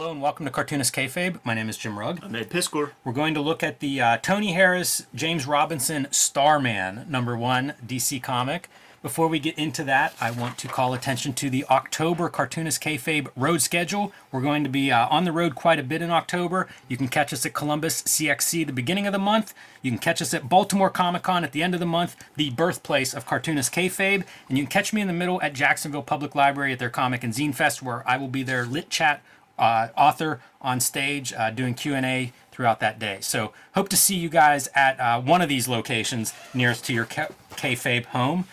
Hello and welcome to Cartoonist Kayfabe. My name is Jim Rugg. I'm Ed Piskor. We're going to look at the uh, Tony Harris, James Robinson Starman number one DC comic. Before we get into that, I want to call attention to the October Cartoonist Kayfabe road schedule. We're going to be uh, on the road quite a bit in October. You can catch us at Columbus CXC the beginning of the month. You can catch us at Baltimore Comic Con at the end of the month, the birthplace of Cartoonist Kayfabe. And you can catch me in the middle at Jacksonville Public Library at their Comic and Zine Fest, where I will be their lit chat uh, author on stage uh, doing q&a throughout that day. So hope to see you guys at uh, one of these locations nearest to your K- kayfabe home.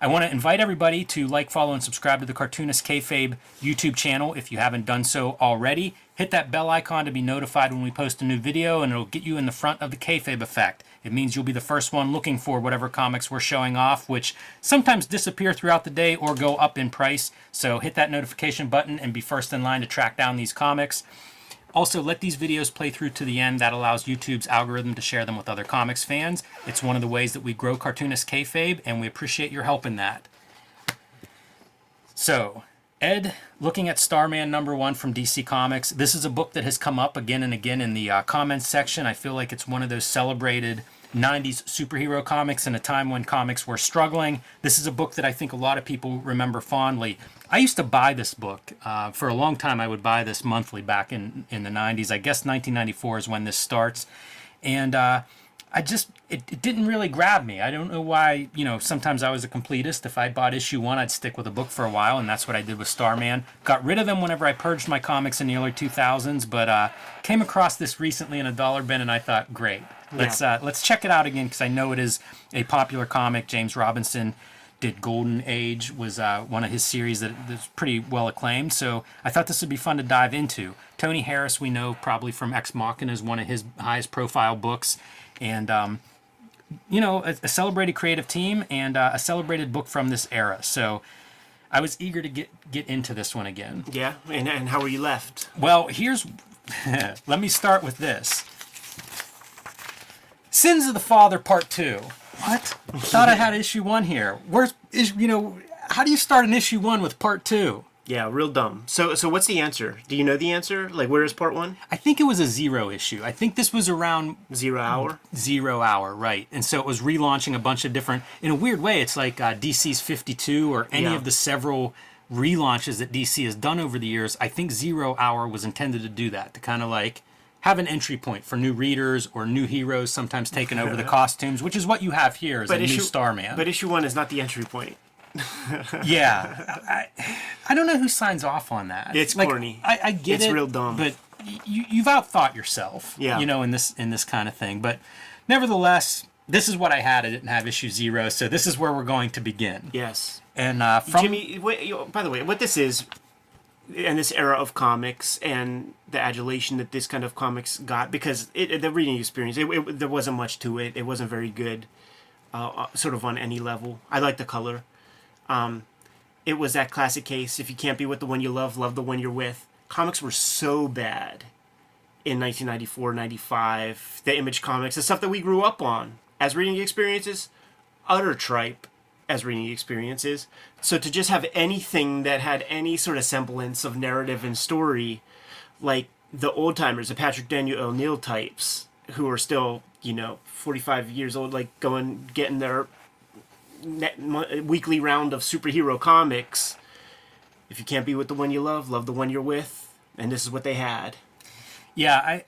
I want to invite everybody to like follow and subscribe to the cartoonist kayfabe youtube channel if you haven't done so already. Hit that bell icon to be notified when we post a new video and it'll get you in the front of the kayfabe effect it means you'll be the first one looking for whatever comics we're showing off, which sometimes disappear throughout the day or go up in price. So hit that notification button and be first in line to track down these comics. Also, let these videos play through to the end. That allows YouTube's algorithm to share them with other comics fans. It's one of the ways that we grow Cartoonist Kayfabe, and we appreciate your help in that. So, Ed, looking at Starman number one from DC Comics, this is a book that has come up again and again in the uh, comments section. I feel like it's one of those celebrated 90s superhero comics in a time when comics were struggling. This is a book that I think a lot of people remember fondly. I used to buy this book. Uh, for a long time, I would buy this monthly back in, in the 90s. I guess 1994 is when this starts. And uh, I just it, it didn't really grab me. I don't know why. You know, sometimes I was a completist. If I bought issue one, I'd stick with a book for a while, and that's what I did with Starman. Got rid of them whenever I purged my comics in the early 2000s, but uh, came across this recently in a dollar bin, and I thought, great, let's uh, let's check it out again because I know it is a popular comic. James Robinson did Golden Age was uh, one of his series that, that is pretty well acclaimed. So I thought this would be fun to dive into. Tony Harris, we know probably from Ex Machina, is one of his highest profile books and um, you know a, a, celebrated creative team and uh, a celebrated book from this era. So I was eager to get get into this one again. Yeah, and and how were you left? Well, here's let me start with this. Sins of the Father Part Two. What? Thought I had issue one here. Where's is you know how do you start an issue one with part two? Yeah, real dumb. So, so what's the answer? Do you know the answer? Like, where is part one? I think it was a zero issue. I think this was around zero hour. Zero hour, right? And so it was relaunching a bunch of different. In a weird way, it's like uh, DC's Fifty Two or any yeah. of the several relaunches that DC has done over the years. I think Zero Hour was intended to do that to kind of like have an entry point for new readers or new heroes, sometimes taking over the costumes, which is what you have here as but a issue, new Starman. But issue one is not the entry point. yeah, I, I don't know who signs off on that. It's like, corny. I, I get it's it. It's real dumb. But you, you've outthought yourself. Yeah. You know, in this in this kind of thing. But nevertheless, this is what I had. I didn't have issue zero, so this is where we're going to begin. Yes. And uh, from Jimmy, wait, by the way, what this is, in this era of comics and the adulation that this kind of comics got, because it, the reading experience, it, it, there wasn't much to it. It wasn't very good, uh, uh sort of on any level. I like the color. Um, it was that classic case if you can't be with the one you love, love the one you're with. Comics were so bad in 1994, 95. The Image comics, the stuff that we grew up on as reading experiences, utter tripe as reading experiences. So to just have anything that had any sort of semblance of narrative and story, like the old timers, the Patrick Daniel O'Neill types, who are still, you know, 45 years old, like going, getting their net, weekly round of superhero comics. If you can't be with the one you love, love the one you're with, and this is what they had. Yeah, I.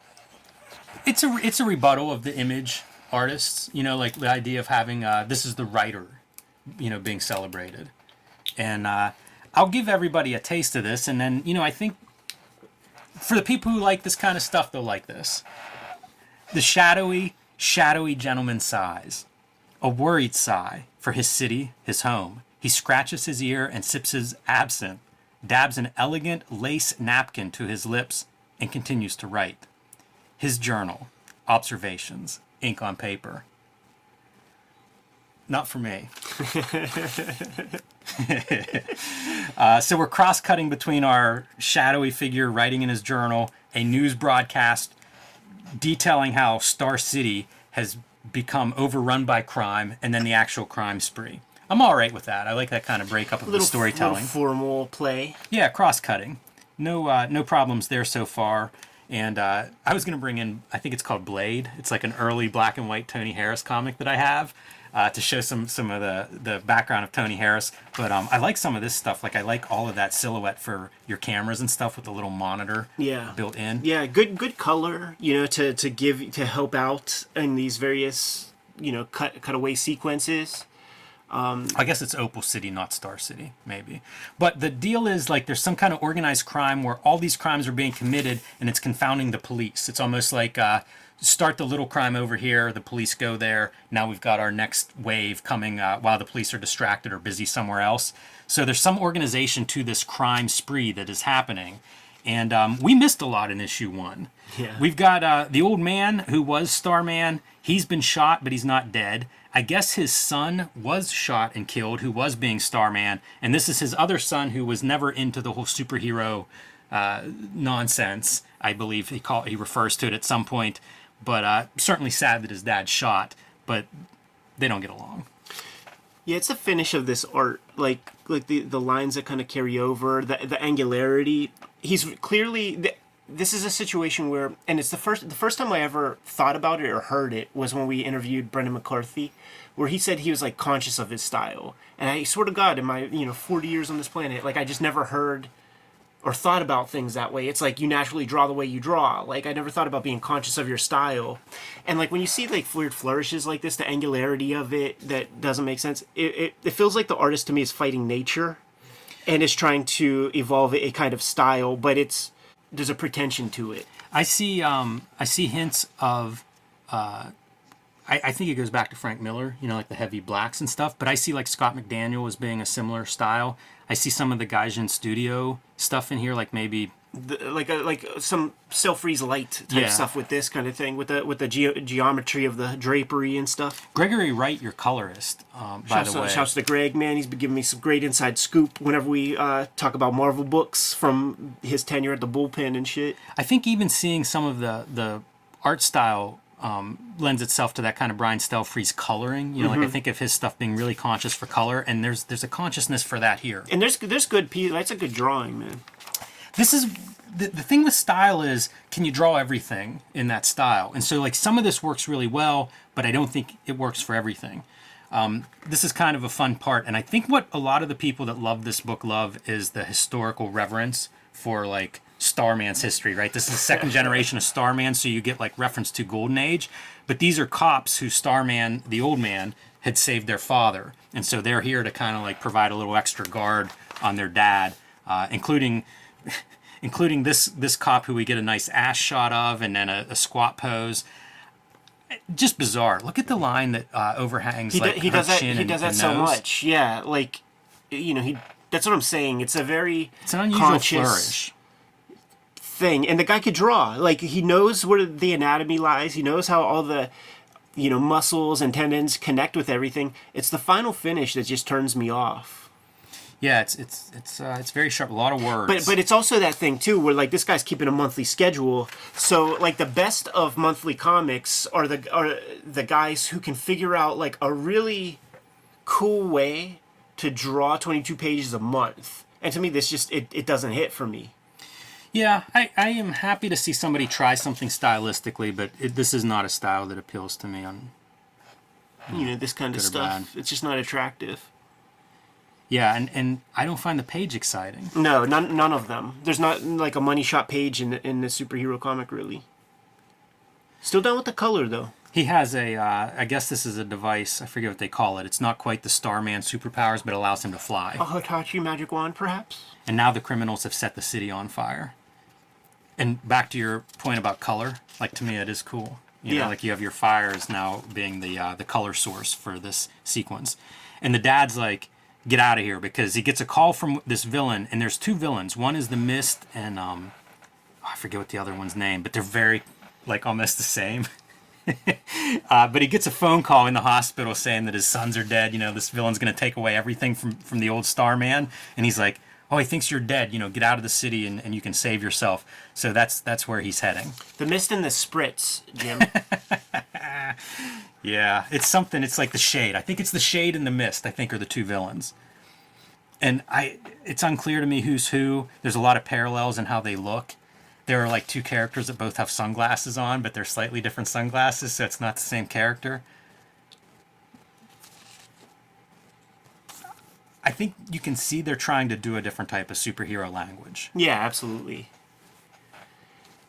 It's a it's a rebuttal of the image artists. You know, like the idea of having uh, this is the writer, you know, being celebrated, and uh, I'll give everybody a taste of this, and then you know I think for the people who like this kind of stuff, they'll like this. The shadowy, shadowy gentleman sighs, a worried sigh for his city, his home. He scratches his ear and sips his absinthe, dabs an elegant lace napkin to his lips, and continues to write. His journal, observations, ink on paper. Not for me. uh, so we're cross cutting between our shadowy figure writing in his journal, a news broadcast detailing how Star City has become overrun by crime and then the actual crime spree. I'm all right with that. I like that kind of breakup of little, the storytelling. Little formal play. Yeah, cross cutting. no uh, no problems there so far. And uh, I was going to bring in, I think it's called Blade. It's like an early black and white Tony Harris comic that I have uh, to show some some of the the background of Tony Harris. But um, I like some of this stuff. Like I like all of that silhouette for your cameras and stuff with the little monitor Yeah. built in. Yeah, good good color, you know, to to give to help out in these various, you know, cut cutaway sequences. I guess it's Opal City, not Star City, maybe. But the deal is like there's some kind of organized crime where all these crimes are being committed and it's confounding the police. It's almost like uh, start the little crime over here, the police go there. Now we've got our next wave coming uh, while the police are distracted or busy somewhere else. So there's some organization to this crime spree that is happening. And um, we missed a lot in issue one. Yeah. We've got uh, the old man who was Starman. He's been shot, but he's not dead. I guess his son was shot and killed, who was being Starman, and this is his other son who was never into the whole superhero uh, nonsense. I believe he call he refers to it at some point. But uh, certainly sad that his dad shot, but they don't get along. Yeah, it's the finish of this art, like like the the lines that kind of carry over, the the angularity. He's clearly th- this is a situation where, and it's the first the first time I ever thought about it or heard it was when we interviewed Brendan McCarthy, where he said he was like conscious of his style. And I swear to God, in my you know forty years on this planet, like I just never heard or thought about things that way. It's like you naturally draw the way you draw. Like I never thought about being conscious of your style. And like when you see like weird flourishes like this, the angularity of it that doesn't make sense. It, it, it feels like the artist to me is fighting nature and is trying to evolve a kind of style, but it's there's a pretension to it. I see um, I see hints of uh, I, I think it goes back to Frank Miller, you know, like the heavy blacks and stuff. But I see like Scott McDaniel as being a similar style. I see some of the Gaijin Studio stuff in here, like maybe The, like a, like some Stelfreeze light type Yeah. stuff with this kind of thing with the with the geo geometry of the drapery and stuff. Gregory Wright, your colorist, um, by Shouts, the way. to, shouts to Greg, man. He's been giving me some great inside scoop whenever we uh, talk about Marvel books from his tenure at the bullpen and shit. I think even seeing some of the the art style um, lends itself to that kind of Brian Stelfreeze coloring. You know, Mm-hmm. like I think of his stuff being really conscious for color, and there's there's a consciousness for that here. And there's there's good pe That's a good drawing, man. This is the, the thing with style is can you draw everything in that style? And so like some of this works really well but i don't think it works for everything. Um, this is kind of a fun part and i think what a lot of the people that love this book love is the historical reverence for like starman's history right? This is the second generation of starman so you get like reference to golden age but these are cops who starman the old man had saved their father and so they're here to kind of like provide a little extra guard on their dad uh, including including this this cop who we get a nice ass shot of and then a, a squat pose just bizarre look at the line that uh, overhangs He, like do, he does that. He does that so nose. much. Yeah, like you know he. That's what I'm saying. It's a very it's an unusual conscious flourish thing, and the guy could draw. Like he knows where the anatomy lies. He knows how all the you know muscles and tendons connect with everything. It's the final finish that just turns me off. Yeah it's it's it's uh, it's very sharp a lot of words But but it's also that thing too where like this guy's keeping a monthly schedule. So like the best of monthly comics are the are the guys who can figure out like a really cool way to draw 22 pages a month. And to me this just it, it doesn't hit for me. yeah I, I am happy to see somebody try something stylistically but it, this is not a style that appeals to me on You know, this kind of stuff. bad. It's just not attractive. Yeah and and i don't find the page exciting No, none none of them. There's not like a money shot page in in the superhero comic really. Still done with the color though. He has a, uh, I guess this is a device. I forget what they call it. It's not quite the Starman superpowers, but allows him to fly. A Hitachi magic wand, perhaps. And now the criminals have set the city on fire. And back to your point about color, like to me, it is cool. You Yeah. know, like you have your fires now being the uh, the color source for this sequence, and the dad's like, "Get out of here!" because he gets a call from this villain, and there's two villains. One is the Mist, and um, I forget what the other one's name, but they're very like almost the same. uh, but he gets a phone call in the hospital saying that his sons are dead. You know, this villain's going to take away everything from from the old Starman, and he's like, "Oh, he thinks you're dead. You know, get out of the city and, and you can save yourself." So that's that's where he's heading. The mist and the spritz, Jim. Yeah, it's something. It's like the shade. I think it's the shade and the mist. I think are the two villains. and I it's unclear to me who's who. There's a lot of parallels in how they look. There are like two characters that both have sunglasses on, but they're slightly different sunglasses, so it's not the same character. I think you can see they're trying to do a different type of superhero language. Yeah, absolutely.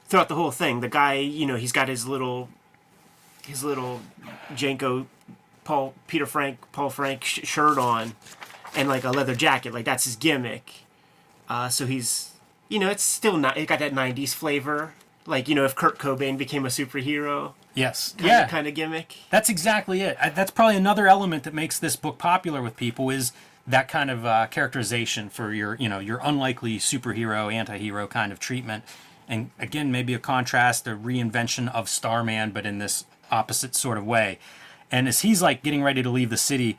Throughout the whole thing, the guy, you know, he's got his little, his little Janko, Paul Peter Frank Paul Frank sh- shirt on, and like a leather jacket. Like that's his gimmick. Uh, so he's, you know, it's still not. It got that '90s flavor. Like you know, if Kurt Cobain became a superhero, Yes. kind yeah. of kind of gimmick. That's exactly it. I, that's probably another element that makes this book popular with people is that kind of uh, characterization for your, you know, your unlikely superhero, anti-hero kind of treatment. And again, maybe a contrast, a reinvention of Starman, but in this opposite sort of way. And as he's like getting ready to leave the city,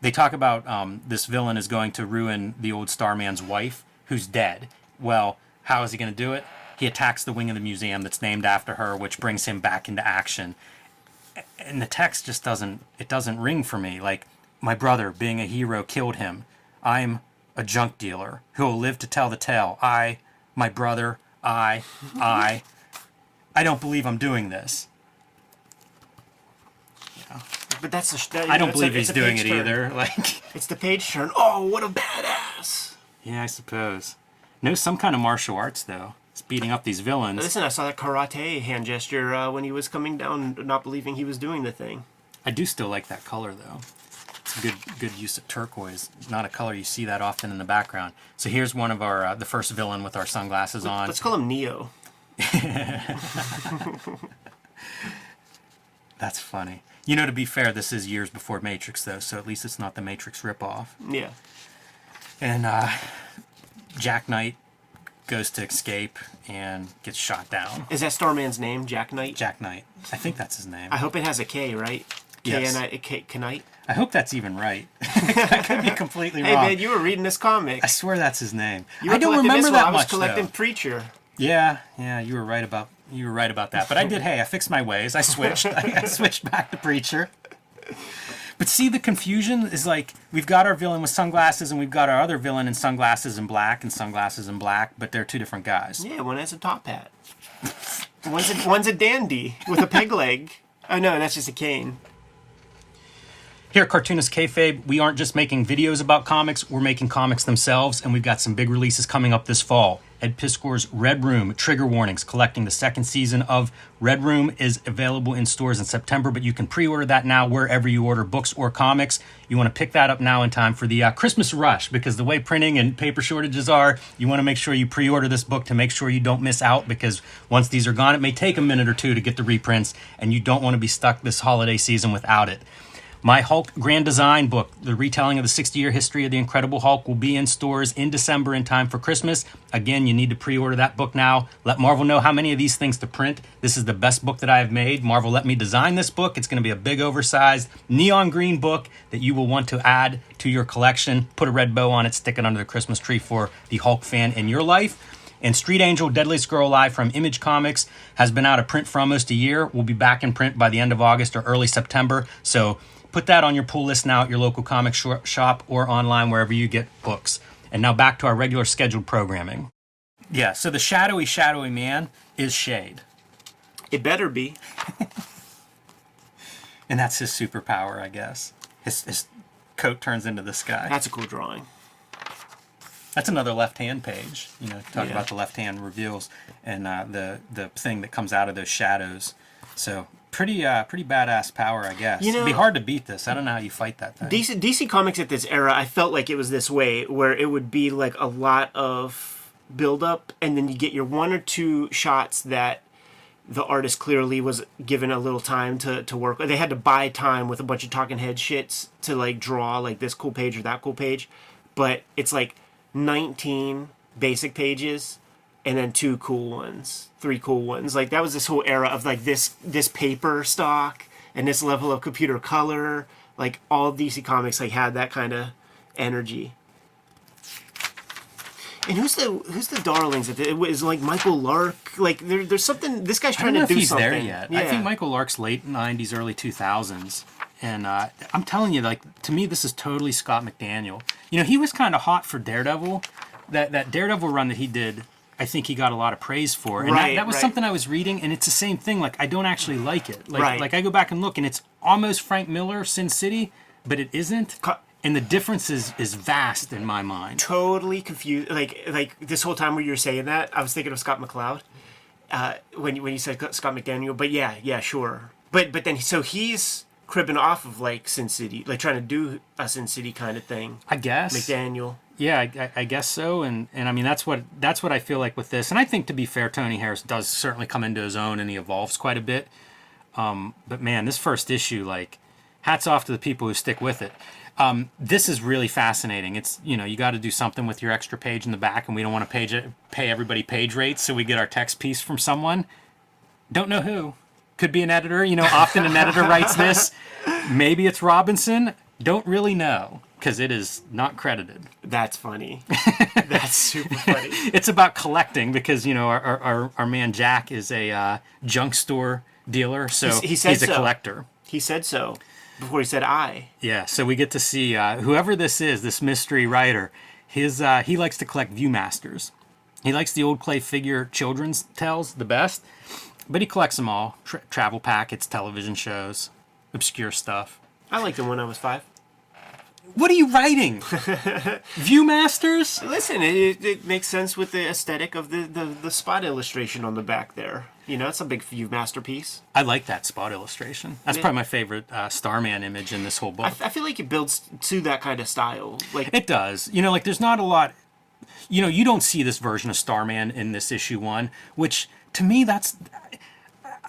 they talk about um, this villain is going to ruin the old Starman's wife, who's dead. Well, how is he going to do it? He attacks the wing of the museum that's named after her, which brings him back into action and the text just doesn't it doesn't ring for me like my brother being a hero killed him i'm a junk dealer who will live to tell the tale i my brother i i i don't believe i'm doing this Yeah. But that's the. That, i don't it's a- believe he's doing it turn. either like It's the page turn. Oh, what a badass! yeah i suppose knows some kind of martial arts though it's beating up these villains Listen, I saw that karate hand gesture uh, when he was coming down, not believing he was doing the thing. i do still like that color though it's good good use of turquoise not a color you see that often in the background so here's one of our uh, the first villain with our sunglasses on Let's call him Neo. That's funny. You know, to be fair, this is years before Matrix, though, so at least it's not the Matrix ripoff. Yeah. And uh, Jack Knight goes to escape and gets shot down. Is that Starman's name, Jack Knight? Jack Knight. I think that's his name. I hope it has a K, right? K Yes. Knight. I hope that's even right. I could be completely Hey wrong. Hey man, you were reading this comic. I swear that's his name. You I don't remember that I was much, collecting though. Preacher. Yeah, yeah, you were right about you were right about that. But I did. Hey, I fixed my ways. I switched. I switched back to preacher. But see, the confusion is like we've got our villain with sunglasses, and we've got our other villain in sunglasses and black and sunglasses and black, but they're two different guys. Yeah, one has a top hat. one's a, one's a dandy with a peg leg. Oh no, that's just a cane. Here at Cartoonist Kayfabe, we aren't just making videos about comics, we're making comics themselves, and we've got some big releases coming up this fall. Ed Piskor's Red Room Trigger Warnings, collecting the second season of Red Room, is available in stores in September, but you can pre order that now wherever you order books or comics. You want to pick that up now in time for the uh, Christmas rush, because the way printing and paper shortages are, you want to make sure you pre order this book to make sure you don't miss out, because once these are gone, it may take a minute or two to get the reprints, and you don't want to be stuck this holiday season without it. My Hulk Grand Design book, the retelling of the 60 year history of the Incredible Hulk, will be in stores in December in time for Christmas. Again, you need to pre order that book now. Let Marvel know how many of these things to print. This is the best book that I have made. Marvel let me design this book. It's going to be a big, oversized neon green book that you will want to add to your collection. Put a red bow on it, stick it under the Christmas tree for the Hulk fan in your life. And Street Angel Deadliest Girl Alive from Image Comics has been out of print for almost a year. We'll be back in print by the end of August or early September. So put that on your pull list now at your local comic shor- shop or online wherever you get books. And now back to our regular scheduled programming. Yeah, so the shadowy, shadowy man is Shade. It better be. And that's his superpower, I guess. His, his coat turns into the sky. That's a cool drawing. That's another left hand page. You know, talk Yeah. about the left hand reveals and uh, the the thing that comes out of those shadows. So pretty uh, pretty badass power, I guess. You It'd be hard to beat this. I don't know how you fight that thing. DC DC Comics at this era, I felt like it was this way, where it would be like a lot of build up, and then you get your one or two shots that the artist clearly was given a little time to, to work. They had to buy time with a bunch of talking head shits to like draw like this cool page or that cool page, but it's like 19 basic pages and then two cool ones, three cool ones. Like that was this whole era of like this this paper stock and this level of computer color. Like all DC Comics like had that kind of energy. And who's the who's the darlings? It was like Michael Lark. Like there, there's something. This guy's I trying don't know to if do he's something. there yet. Yeah. I think Michael Lark's late '90s, early 2000s, And uh, I'm telling you, like to me, this is totally Scott McDaniel. You know, he was kind of hot for Daredevil. That that Daredevil run that he did, I think he got a lot of praise for. And Right, that, that was right. something I was reading, and it's the same thing. Like I don't actually like it. Like Right. like I go back and look, and it's almost Frank Miller, Sin City, but it isn't. And the difference is is vast in my mind. totally confused. Like like this whole time where you were saying that, I was thinking of Scott McCloud. Uh, when you when you said Scott McDaniel, but yeah, yeah, sure. But but then so he's cribbing off of like Sin City, like trying to do a Sin City kind of thing. I guess. McDaniel. Yeah, I, I- guess so, and and I mean that's what that's what I feel like with this, and I think to be fair, Tony Harris does certainly come into his own, and he evolves quite a bit. Um, but man, this first issue, like, hats off to the people who stick with it. Um, this is really fascinating. It's you know you got to do something with your extra page in the back, and we don't want to page it, pay everybody page rates, so we get our text piece from someone. Don't know who. Could be an editor. You know, often an editor writes this. Maybe it's Robinson. Don't really know because it is not credited. That's funny. That's super funny. it's about collecting because you know our our, our, our man Jack is a uh, junk store dealer, so He- he he's a so. collector. He said so before he said I. Yeah, so we get to see uh, whoever this is, this mystery writer. His uh, he likes to collect ViewMasters. He likes the old clay figure children's tales the best, but he collects them all: Tra- travel packets, television shows, obscure stuff. I liked them when I was five. What are you writing? ViewMasters? Listen, it, it makes sense with the aesthetic of the, the, the spot illustration on the back there. You know, it's a big view masterpiece. I like that spot illustration. That's Yeah. probably my favorite uh, Starman image in this whole book. I, I feel like it builds to that kind of style. Like, It does. You know, like there's not a lot. You know, you don't see this version of Starman in this issue one, which to me that's.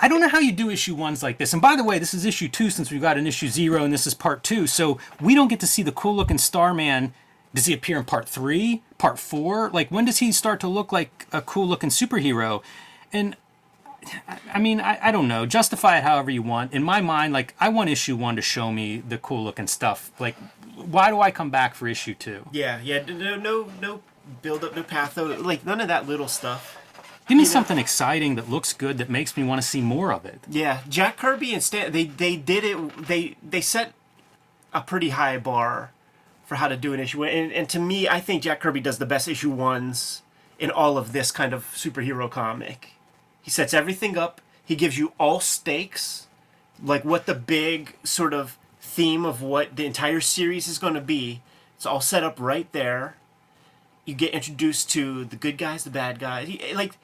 I don't know how you do issue ones like this. And by the way, this is issue two since we've got an issue zero and this is part two. So we don't get to see the cool looking Starman. Does he appear in part three, part four? Like when does he start to look like a cool looking superhero? And I- mean, I, I don't know. Justify it however you want. In my mind, like I want issue one to show me the cool looking stuff. Like, why do I come back for issue two? yeah, yeah, no, no, no build up, no patho, like none of that little stuff. Give me something exciting that looks good that makes me want to see more of it. Yeah, Jack Kirby and Stan, they they did it. They they set a pretty high bar for how to do an issue, and and to me, I think Jack Kirby does the best issue ones in all of this kind of superhero comic. He sets everything up. He gives you all stakes, like what the big sort of theme of what the entire series is going to be. It's all set up right there. You get introduced to the good guys, the bad guys. He, like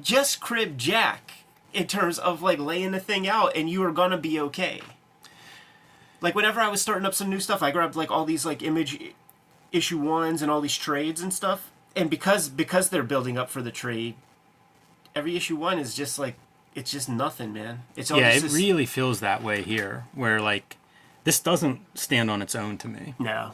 just crib Jack in terms of like laying the thing out and you are gonna be okay. Like whenever I was starting up some new stuff, I grabbed like all these like image issue ones and all these trades and stuff. And because because they're building up for the trade, every issue one is just like it's just nothing, man. It's all yeah, it this- really feels that way here, where like this doesn't stand on its own to me. no.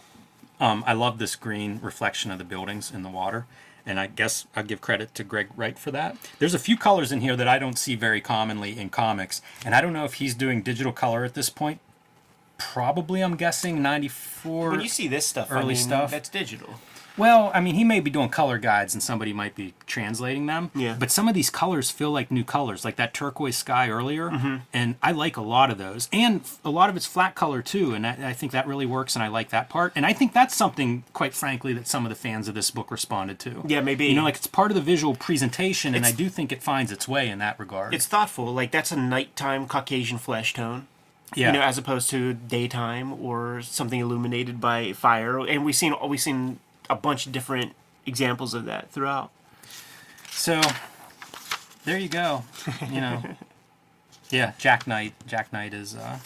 Um, I love this green reflection of the buildings in the water, and I guess I'll give credit to Greg Wright for that. There's a few colors in here that I don't see very commonly in comics, and I don't know if he's doing digital color at this point. Probably, I'm guessing 94. When you see this stuff, I early mean, stuff. that's digital. Well, I mean, he may be doing color guides and somebody might be translating them. Yeah. But some of these colors feel like new colors, like that turquoise sky earlier. Mm-hmm. And I like a lot of those. And a lot of it's flat color too. And I, I think that really works and I like that part. And I think that's something, quite frankly, that some of the fans of this book responded to. Yeah, maybe. You know, like it's part of the visual presentation. And I do think it finds its way in that regard. It's thoughtful. Like that's a nighttime Caucasian flesh tone. yeah. you know, as opposed to daytime or something illuminated by fire. And we've seen we've seen a bunch of different examples of that throughout. So there you go. You know, yeah, Jack Knight. Jack Knight is uh,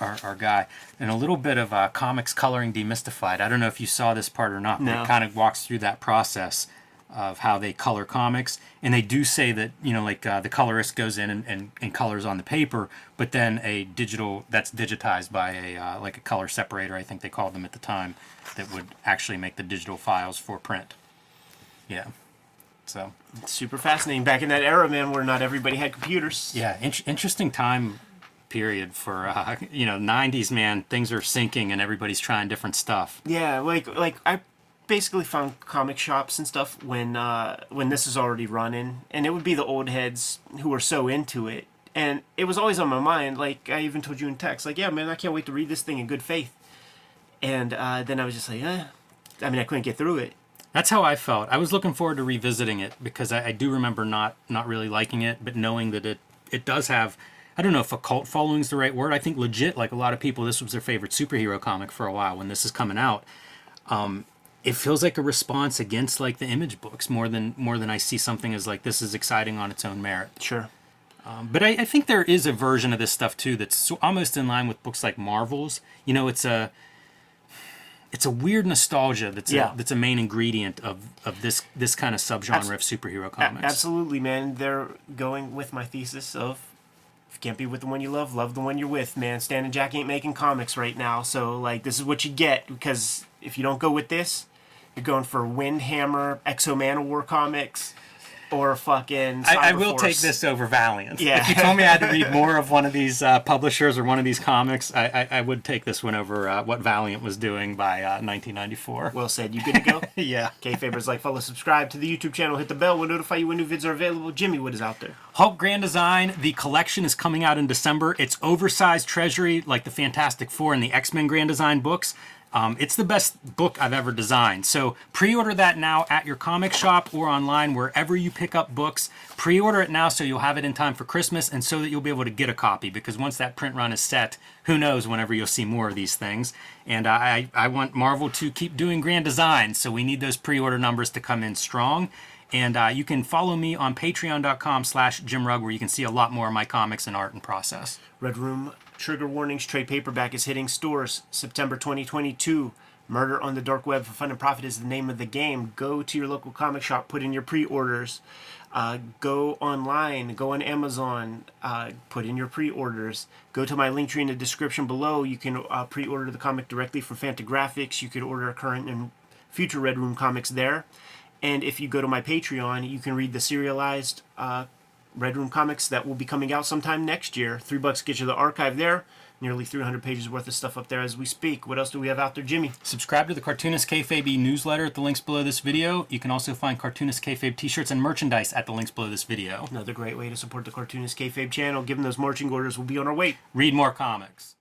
our, our guy. And a little bit of uh, comics coloring demystified. I don't know if you saw this part or not. but No. It kind of walks through that process of how they color comics. And they do say that, you know, like uh, the colorist goes in and, and, and colors on the paper, but then a digital, that's digitized by a, uh, like a color separator, I think they called them at the time, that would actually make the digital files for print. Yeah. So, It's super fascinating. Back in that era, man, where not everybody had computers. yeah, in- interesting time period for, uh, you know, 90s, man. Things are sinking and everybody's trying different stuff. Yeah, like like I basically found comic shops and stuff when uh, when this is already running, and it would be the old heads who were so into it, and it was always on my mind. Like I even told you in text, like, yeah, man, I can't wait to read this thing in good faith. And uh, then I was just like, eh. I mean, I couldn't get through it. That's how I felt. I was looking forward to revisiting it because I, I do remember not not really liking it, but knowing that it it does have. I don't know if a cult following is the right word. I think legit, like a lot of people, this was their favorite superhero comic for a while when this is coming out. Um, it feels like a response against like the image books more than more than I see something as like this is exciting on its own merit. Sure. Um, but I, I think there is a version of this stuff too that's so, almost in line with books like Marvels. You know, it's a it's a weird nostalgia that's Yeah. a, that's a main ingredient of, of this this kind of subgenre Abs- of superhero A- comics. absolutely, man. They're going with my thesis of if you can't be with the one you love, love the one you're with, man. Stan and Jack ain't making comics right now, so like this is what you get because if you don't go with this, you're going for Windhammer, X-O Manowar comics, or fucking. I, I will take this over Valiant. Yeah. If you told me I had to read more of one of these uh, publishers or one of these comics, I, I, I would take this one over uh, what Valiant was doing by uh, 1994. Well said. You good to go? yeah. Okay, favors like, follow, subscribe to the YouTube channel, hit the bell, we'll notify you when new vids are available. Jimmy, what is out there? Hulk Grand Design, the collection is coming out in December. It's oversized treasury like the Fantastic Four and the X Men Grand Design books. Um, it's the best book I've ever designed. So pre order that now at your comic shop or online, wherever you pick up books. Pre order it now so you'll have it in time for Christmas and so that you'll be able to get a copy because once that print run is set, who knows whenever you'll see more of these things. And I, I want Marvel to keep doing grand designs, so we need those pre order numbers to come in strong. And uh, you can follow me on patreon.com slash Jim Rugg, where you can see a lot more of my comics and art and process. Red Room Trigger Warnings trade paperback is hitting stores September 2022. Murder on the Dark Web for Fun and Profit is the name of the game. Go to your local comic shop, put in your pre orders. Uh, go online, go on Amazon, uh, put in your pre orders. Go to my link tree in the description below. You can uh, pre order the comic directly from Fantagraphics. You could order current and future Red Room comics there. And if you go to my Patreon, you can read the serialized uh, Red Room comics that will be coming out sometime next year. Three bucks gets you the archive there. Nearly 300 pages worth of stuff up there as we speak. What else do we have out there, Jimmy? Subscribe to the Cartoonist Kayfabe newsletter at the links below this video. You can also find Cartoonist Kayfabe t-shirts and merchandise at the links below this video. Another great way to support the Cartoonist Kayfabe channel. Given those marching orders, we'll be on our way. Read more comics.